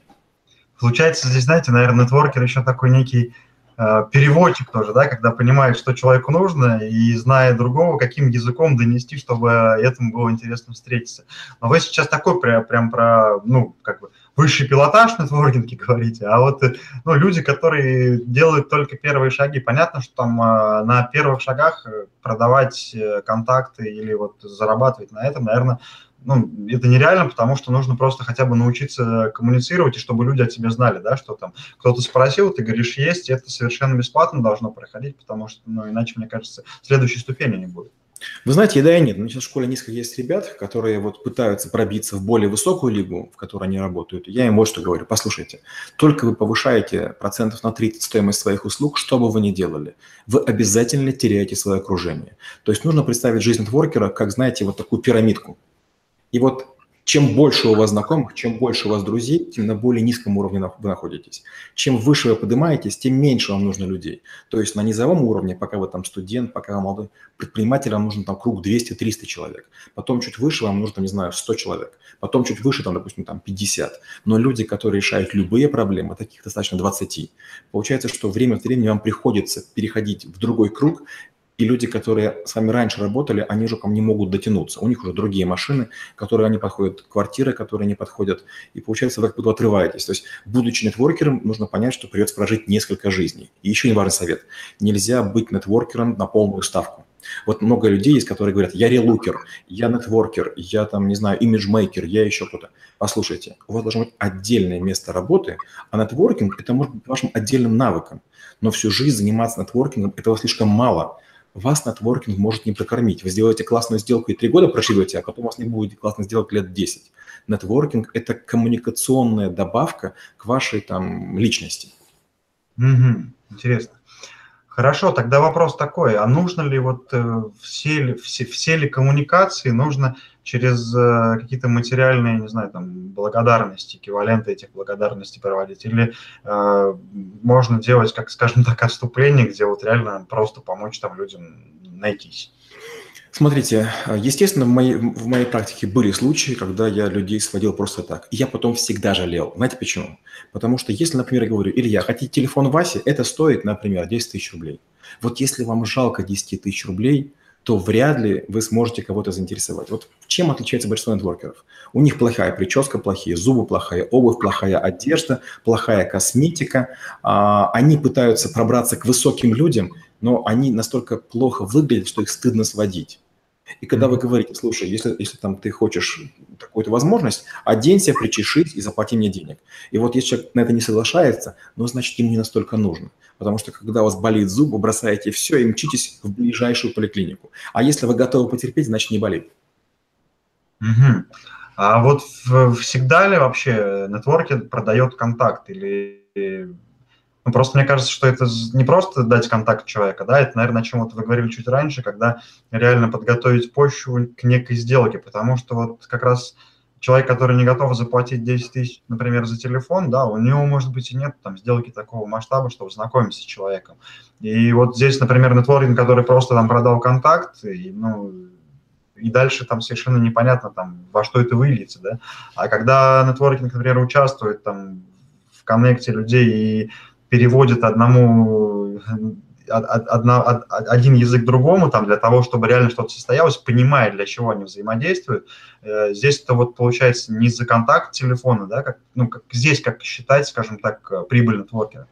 Получается, здесь, знаете, наверное, нетворкер еще такой некий э, переводчик тоже, да, когда понимает, что человеку нужно, и зная другого, каким языком донести, чтобы этому было интересно встретиться. Но вы сейчас такой прям, прям про, ну, как бы, высший пилотаж нетворкинге говорите, а вот ну, люди, которые делают только первые шаги, понятно, что там э, на первых шагах продавать э, контакты или вот зарабатывать на этом, наверное, ну, это нереально, потому что нужно просто хотя бы научиться коммуницировать, и чтобы люди о тебе знали, да, что там кто-то спросил, ты говоришь, есть, это совершенно бесплатно должно проходить, потому что, ну, иначе, мне кажется, следующей ступени не будет. Вы знаете, да и нет. Меня сейчас в школе несколько есть ребят, которые вот пытаются пробиться в более высокую лигу, в которой они работают. Я им вот что говорю. Послушайте, только вы повышаете процентов на 30 стоимость своих услуг, что бы вы ни делали, вы обязательно теряете свое окружение. То есть нужно представить жизнь нетворкера как, знаете, вот такую пирамидку. И вот чем больше у вас знакомых, чем больше у вас друзей, тем на более низком уровне вы находитесь. Чем выше вы поднимаетесь, тем меньше вам нужно людей. То есть на низовом уровне, пока вы там студент, пока вы молодой предприниматель, вам нужно там круг 200-300 человек. Потом чуть выше вам нужно, не знаю, 100 человек. Потом чуть выше, там, допустим, там 50. Но люди, которые решают любые проблемы, таких достаточно 20. Получается, что время от времени вам приходится переходить в другой круг, И люди, которые с вами раньше работали, они уже к вам не могут дотянуться. У них уже другие машины, которые они подходят, квартиры, которые не подходят. И получается, вы как будто отрываетесь. То есть, будучи нетворкером, нужно понять, что придется прожить несколько жизней. И еще не важный совет. Нельзя быть нетворкером на полную ставку. Вот много людей есть, которые говорят, я релукер, я нетворкер, я там, не знаю, имиджмейкер, я еще кто-то. Послушайте, у вас должно быть отдельное место работы, а нетворкинг – это может быть вашим отдельным навыком. Но всю жизнь заниматься нетворкингом – этого слишком мало. Вас нетворкинг может не прокормить. Вы сделаете классную сделку и три года проживете, а потом у вас не будет классной сделки лет 10. Нетворкинг – это коммуникационная добавка к вашей там личности. Угу. Интересно. Хорошо, тогда вопрос такой, а нужно ли вот э, все все, все ли коммуникации нужно через э, какие-то материальные, не знаю, там, благодарности, эквиваленты этих благодарностей проводить, или э, можно делать, как, скажем так, отступление, где вот реально просто помочь там людям найтись? Смотрите, естественно, в моей, в моей практике были случаи, когда я людей сводил просто так. И я потом всегда жалел. Знаете почему? Потому что если, например, я говорю, Илья, хотите телефон Васи, это стоит, например, 10 тысяч рублей. Вот если вам жалко 10 тысяч рублей, то вряд ли вы сможете кого-то заинтересовать. Вот чем отличается большинство нетворкеров? У них плохая прическа, плохие зубы, плохая обувь, плохая одежда, плохая косметика. А, они пытаются пробраться к высоким людям, но они настолько плохо выглядят, что их стыдно сводить. И когда вы говорите, слушай, если, если там ты хочешь такую-то возможность, оденься, причешись и заплати мне денег. И вот если человек на это не соглашается, ну, значит, ему не настолько нужно. Потому что когда у вас болит зуб, вы бросаете все и мчитесь в ближайшую поликлинику. А если вы готовы потерпеть, значит, не болит. Угу. А вот всегда ли вообще нетворкинг продает контакт или ну, просто мне кажется, что это не просто дать контакт человека, да, это, наверное, о чем вот вы говорили чуть раньше, когда реально подготовить почву к некой сделке, потому что вот как раз человек, который не готов заплатить 10 тысяч, например, за телефон, да, у него, может быть, и нет там сделки такого масштаба, чтобы знакомиться с человеком. И вот здесь, например, нетворкинг, который просто там продал контакт, и, ну, и дальше там совершенно непонятно, там, во что это выльется, да. А когда нетворкинг, например, участвует там в коннекте людей и переводит одному одна, один язык другому, там, для того, чтобы реально что-то состоялось, понимая, для чего они взаимодействуют. Э, здесь это вот получается не за контакт телефона, да, как, ну, как здесь, как считать, скажем так, э, прибыль нетворкера.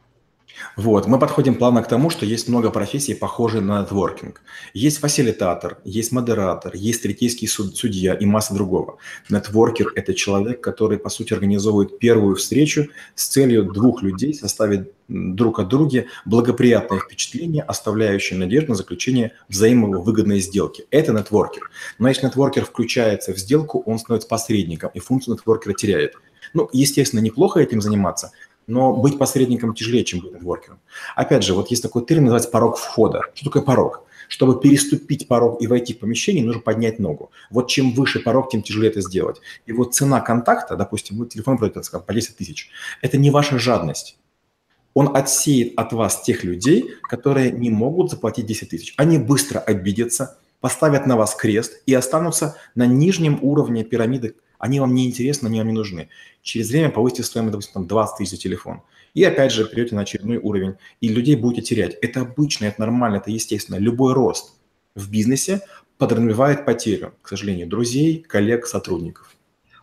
Вот, мы подходим плавно к тому, что есть много профессий, похожих на нетворкинг. Есть фасилитатор, есть модератор, есть третейский суд, судья и масса другого. Нетворкер – это человек, который, по сути, организовывает первую встречу с целью двух людей составить друг о друге благоприятное впечатление, оставляющее надежду на заключение взаимовыгодной сделки. Это нетворкер. Но если нетворкер включается в сделку, он становится посредником, и функцию нетворкера теряет. Ну, естественно, неплохо этим заниматься, но быть посредником тяжелее, чем быть нетворкером. Опять же, вот есть такой термин, называется порог входа. Что такое порог? Чтобы переступить порог и войти в помещение, нужно поднять ногу. Вот чем выше порог, тем тяжелее это сделать. И вот цена контакта, допустим, вы телефон продаете по 10 тысяч, это не ваша жадность. Он отсеет от вас тех людей, которые не могут заплатить 10 тысяч. Они быстро обидятся, поставят на вас крест и останутся на нижнем уровне пирамиды они вам не интересны, они вам не нужны. Через время повысите стоимость, допустим, там 20 тысяч за телефон. И опять же придете на очередной уровень, и людей будете терять. Это обычно, это нормально, это естественно. Любой рост в бизнесе подразумевает потерю, к сожалению, друзей, коллег, сотрудников.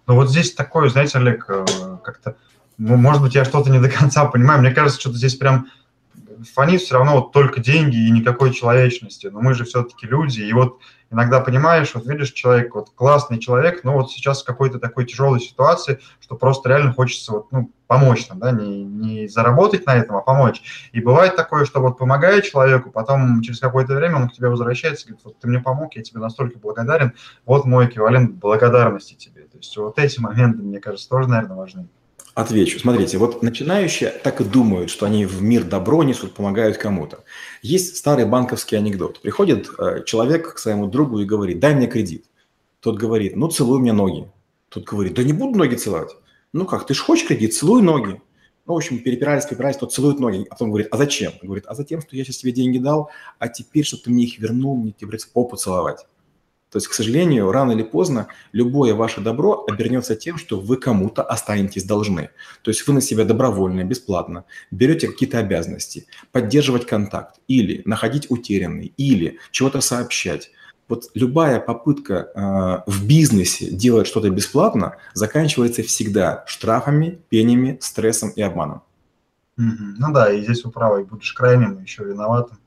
Ну вот здесь такое, знаете, Олег, э, как-то, может быть, я что-то не до конца понимаю. Мне кажется, что-то здесь прям фонит все равно вот только деньги и никакой человечности. Но мы же все-таки люди. И вот иногда понимаешь, вот видишь человек, вот классный человек, но вот сейчас в какой-то такой тяжелой ситуации, что просто реально хочется вот, ну, помочь нам, да, не, не заработать на этом, а помочь. И бывает такое, что вот помогая человеку, потом через какое-то время он к тебе возвращается говорит, вот ты мне помог, я тебе настолько благодарен, вот мой эквивалент благодарности тебе. То есть вот эти моменты, мне кажется, тоже, наверное, важны. Отвечу. Смотрите, вот начинающие так и думают, что они в мир добро несут, помогают кому-то. Есть старый банковский анекдот. Приходит э, человек к своему другу и говорит, дай мне кредит. Тот говорит, ну целуй мне ноги. Тот говорит, да не буду ноги целовать. Ну как, ты же хочешь кредит, целуй ноги. Ну, в общем, перепирались, перепирались, тот целует ноги, а потом говорит, а зачем? Говорит, а затем, что я сейчас тебе деньги дал, а теперь, чтобы ты мне их вернул, мне тебе придется попу целовать. То есть, к сожалению, рано или поздно любое ваше добро обернется тем, что вы кому-то останетесь должны. То есть вы на себя добровольно, бесплатно берете какие-то обязанности, поддерживать контакт или находить утерянный, или чего-то сообщать. Вот любая попытка э, в бизнесе делать что-то бесплатно заканчивается всегда штрафами, пенями, стрессом и обманом. Ну да, и здесь управой будешь крайним, еще виноватым.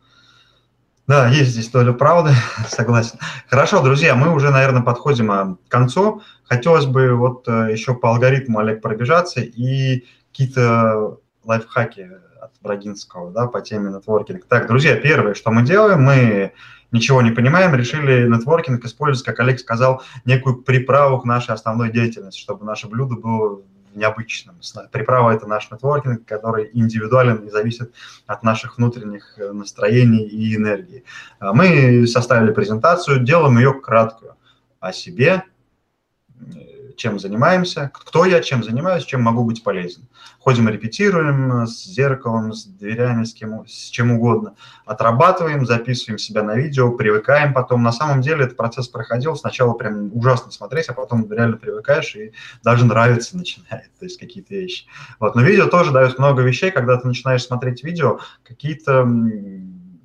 Да, есть здесь доля правды, согласен. Хорошо, друзья, мы уже, наверное, подходим а, к концу. Хотелось бы вот э, еще по алгоритму, Олег, пробежаться и какие-то лайфхаки от Брагинского, да, по теме нетворкинг. Так, друзья, первое, что мы делаем, мы ничего не понимаем, решили нетворкинг использовать, как Олег сказал, некую приправу к нашей основной деятельности, чтобы наше блюдо было необычным. Приправа – это наш нетворкинг, который индивидуален и зависит от наших внутренних э, настроений и энергии. А мы составили презентацию, делаем ее краткую о себе, чем занимаемся, кто я, чем занимаюсь, чем могу быть полезен. Ходим репетируем с зеркалом, с дверями, с, кем, с чем угодно. Отрабатываем, записываем себя на видео, привыкаем потом. На самом деле этот процесс проходил. Сначала прям ужасно смотреть, а потом реально привыкаешь и даже нравится начинает, то есть какие-то вещи. Вот. Но видео тоже дает много вещей, когда ты начинаешь смотреть видео, какие-то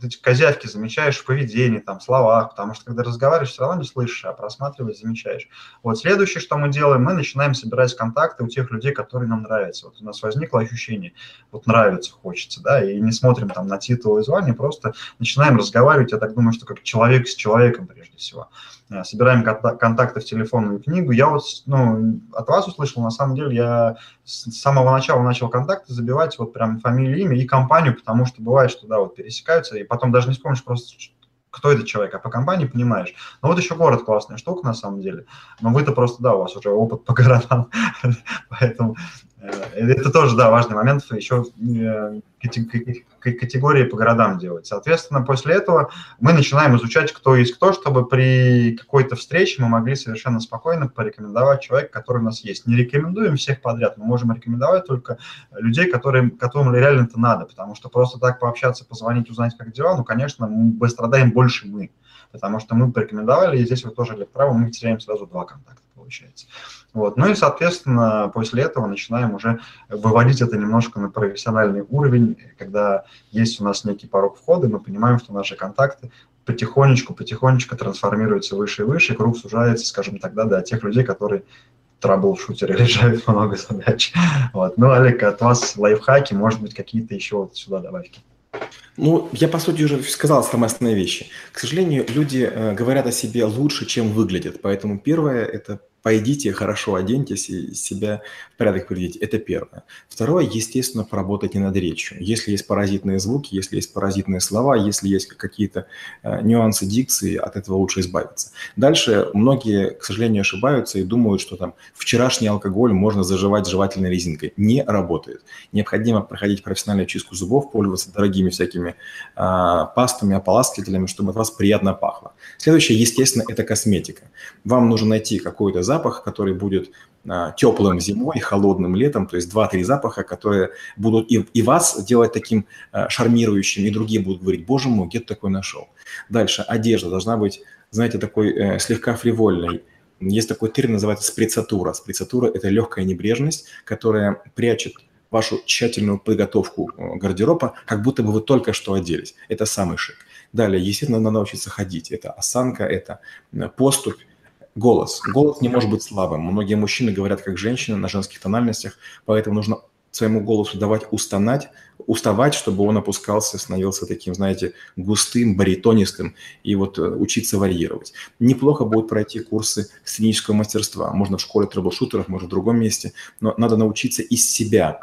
эти козявки замечаешь в поведении, там, словах, потому что когда разговариваешь, все равно не слышишь, а просматриваешь, замечаешь. Вот следующее, что мы делаем, мы начинаем собирать контакты у тех людей, которые нам нравятся. Вот у нас возникло ощущение, вот нравится, хочется, да, и не смотрим там на титул и звание, просто начинаем разговаривать, я так думаю, что как человек с человеком прежде всего. Э, собираем контакты в телефонную книгу. Я вот ну, от вас услышал, на самом деле, я с самого начала начал контакты забивать вот прям фамилию, имя и компанию, потому что бывает, что да, вот пересекаются, и потом даже не вспомнишь просто, кто этот человек, а по компании понимаешь. Но вот еще город классная штука на самом деле. Но вы-то просто, да, у вас уже опыт по городам, поэтому Э, это тоже, да, важный момент, еще э, категории по городам делать. Соответственно, после этого мы начинаем изучать, кто есть кто, чтобы при какой-то встрече мы могли совершенно спокойно порекомендовать человека, который у нас есть. Не рекомендуем всех подряд, мы можем рекомендовать только людей, которым, которым реально это надо, потому что просто так пообщаться, позвонить, узнать, как дела, ну, конечно, мы страдаем больше мы, потому что мы порекомендовали, и здесь вы тоже для права, мы теряем сразу два контакта получается. Вот. Ну и, соответственно, после этого начинаем уже выводить это немножко на профессиональный уровень, когда есть у нас некий порог входа, мы понимаем, что наши контакты потихонечку, потихонечку трансформируются выше и выше, круг сужается, скажем тогда, до тех людей, которые трабл-шутеры решают много задач. Вот. Ну, Олег, от вас лайфхаки, может быть, какие-то еще вот сюда добавки. Ну, я, по сути, уже сказал самые основные вещи. К сожалению, люди э, говорят о себе лучше, чем выглядят. Поэтому первое – это пойдите, хорошо оденьтесь и себя в порядок приведите. Это первое. Второе, естественно, поработайте над речью. Если есть паразитные звуки, если есть паразитные слова, если есть какие-то э, нюансы дикции, от этого лучше избавиться. Дальше многие, к сожалению, ошибаются и думают, что там вчерашний алкоголь можно заживать жевательной резинкой. Не работает. Необходимо проходить профессиональную чистку зубов, пользоваться дорогими всякими э, пастами, ополаскивателями, чтобы от вас приятно пахло. Следующее, естественно, это косметика. Вам нужно найти какой-то запах, который будет а, теплым зимой, холодным летом, то есть два-три запаха, которые будут и, и вас делать таким а, шармирующим, и другие будут говорить, боже мой, где ты такой нашел. Дальше, одежда должна быть, знаете, такой э, слегка фривольной. Есть такой термин, называется сприцатура. Сприцатура – это легкая небрежность, которая прячет вашу тщательную подготовку э, гардероба, как будто бы вы только что оделись. Это самый шик. Далее, естественно, надо научиться ходить. Это осанка, это э, поступь, Голос. Голос не может быть слабым. Многие мужчины говорят как женщины на женских тональностях, поэтому нужно своему голосу давать устонать, уставать, чтобы он опускался, становился таким, знаете, густым, баритонистым, и вот э, учиться варьировать. Неплохо будет пройти курсы сценического мастерства. Можно в школе трэблшутеров, можно в другом месте, но надо научиться из себя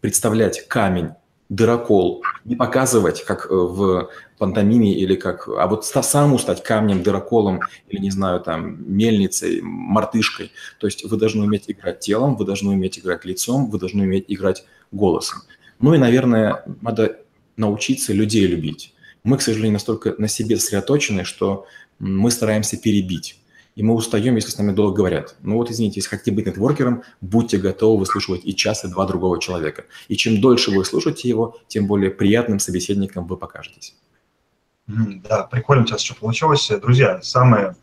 представлять камень, дырокол, не показывать, как э, в пантомиме или как... А вот самому стать камнем, дыроколом или, не знаю, там, мельницей, мартышкой. То есть вы должны уметь играть телом, вы должны уметь играть лицом, вы должны уметь играть голосом. Ну и, наверное, надо научиться людей любить. Мы, к сожалению, настолько на себе сосредоточены, что мы стараемся перебить и мы устаем, если с нами долго говорят. Ну вот, извините, если хотите быть нетворкером, будьте готовы выслушивать и час, и два другого человека. И чем дольше вы слушаете его, тем более приятным собеседником вы покажетесь. Да, прикольно сейчас что получилось. Друзья, самое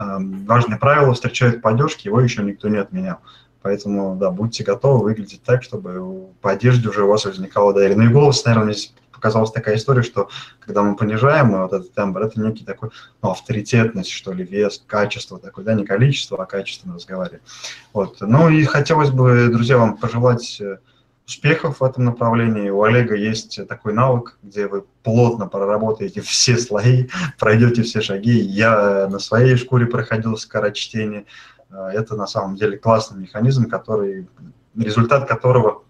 эм, важное правило встречают по одежке, его еще никто не отменял. Поэтому, да, будьте готовы выглядеть так, чтобы по одежде уже у вас возникало доверие. Ну и голос, наверное, здесь показалась такая история, что когда мы понижаем вот этот тембр, это некий такой ну, авторитетность, что ли, вес, качество такое, да, не количество, а качество разговариваем. Вот. Ну и хотелось бы, друзья, вам пожелать э, успехов в этом направлении. У Олега есть такой навык, где вы плотно проработаете все слои, пройдете все шаги. Я на своей шкуре проходил скорочтение. Э, это на самом деле классный механизм, который, результат которого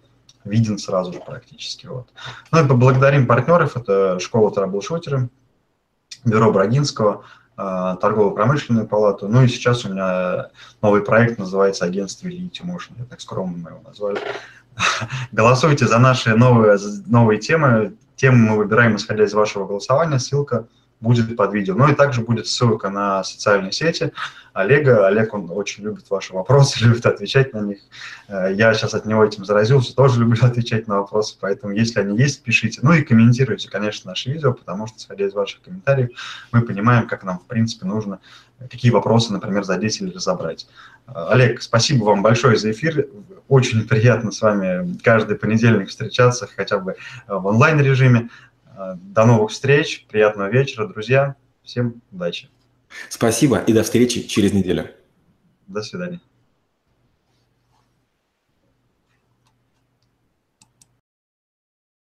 виден сразу же практически. Вот. Ну и поблагодарим партнеров, это школа трэблшутеры, бюро Брагинского, э, торгово-промышленную палату. Ну и сейчас у меня новый проект называется агентство Elite Motion, я так скромно мы его назвали. Голосуйте за наши новые, новые темы. Темы мы выбираем, исходя из вашего голосования. Ссылка будет под видео. Ну и также будет ссылка на социальные сети Олега. Олег, он очень любит ваши вопросы, любит отвечать на них. Э, я сейчас от него этим заразился, тоже люблю отвечать на вопросы, поэтому если они есть, пишите. Ну и комментируйте, конечно, наши видео, потому что, исходя из ваших комментариев, мы понимаем, как нам, в принципе, нужно, какие вопросы, например, задеть или разобрать. Э, Олег, спасибо вам большое за эфир. Очень приятно с вами каждый понедельник встречаться, хотя бы в онлайн-режиме. Э, до новых встреч, приятного вечера, друзья. Всем удачи. Спасибо и до встречи через неделю. До свидания.